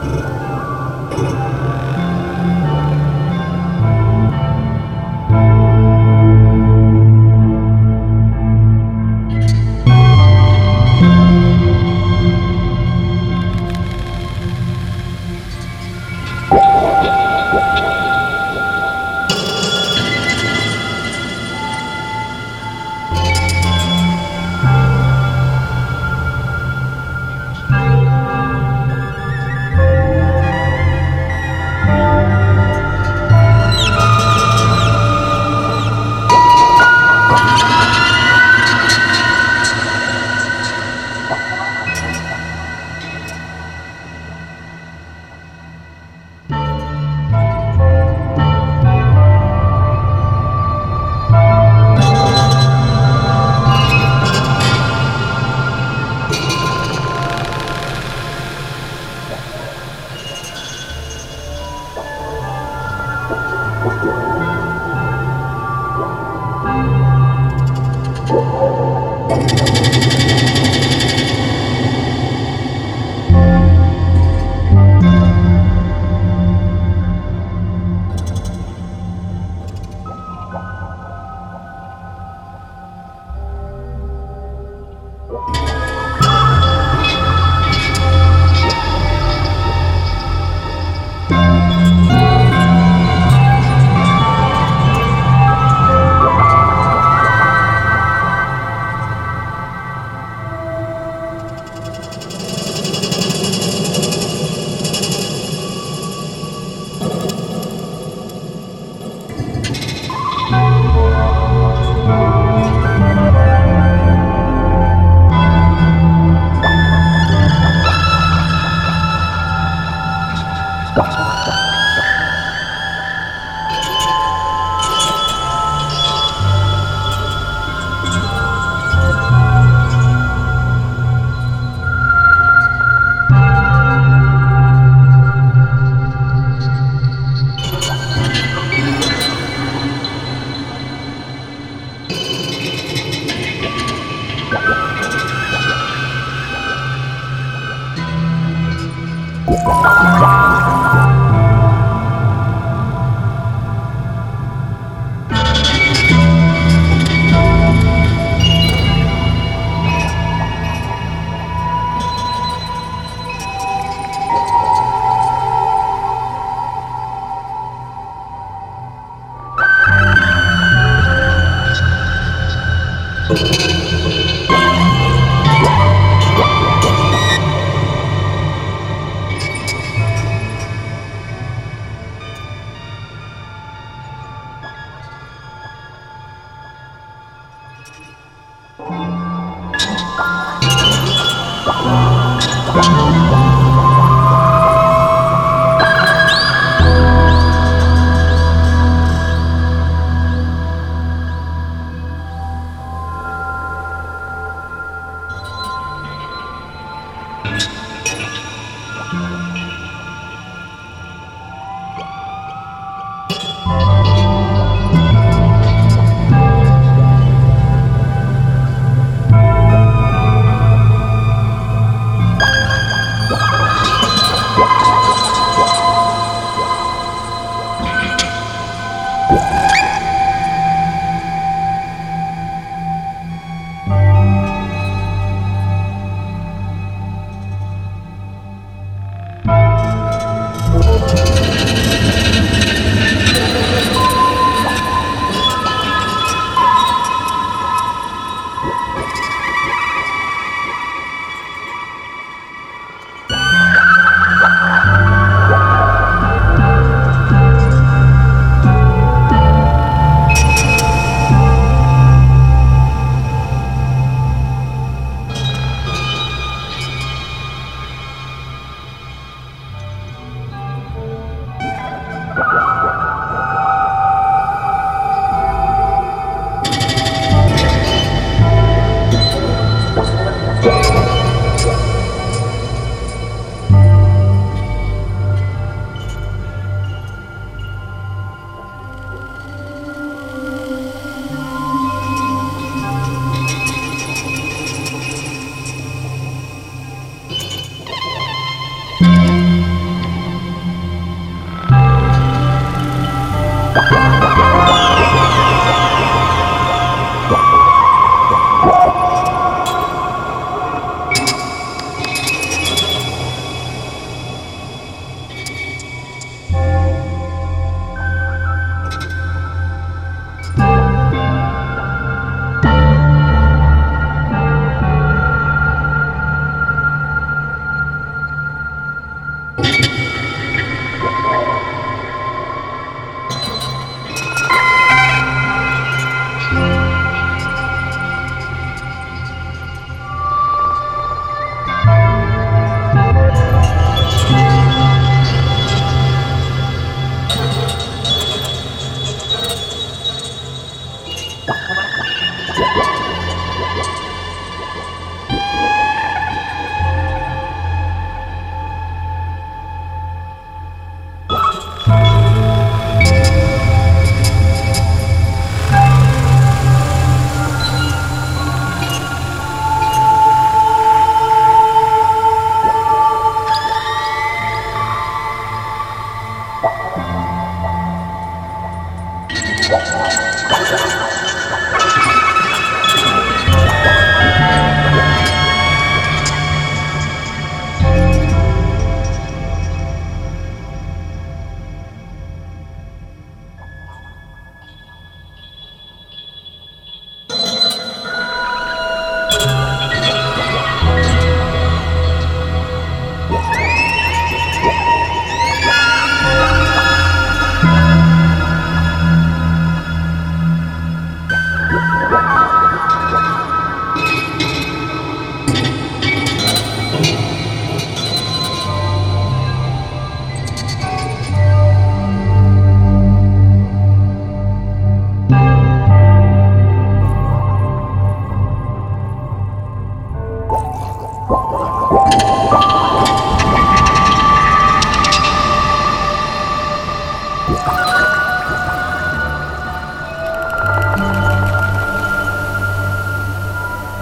Wow.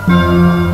Música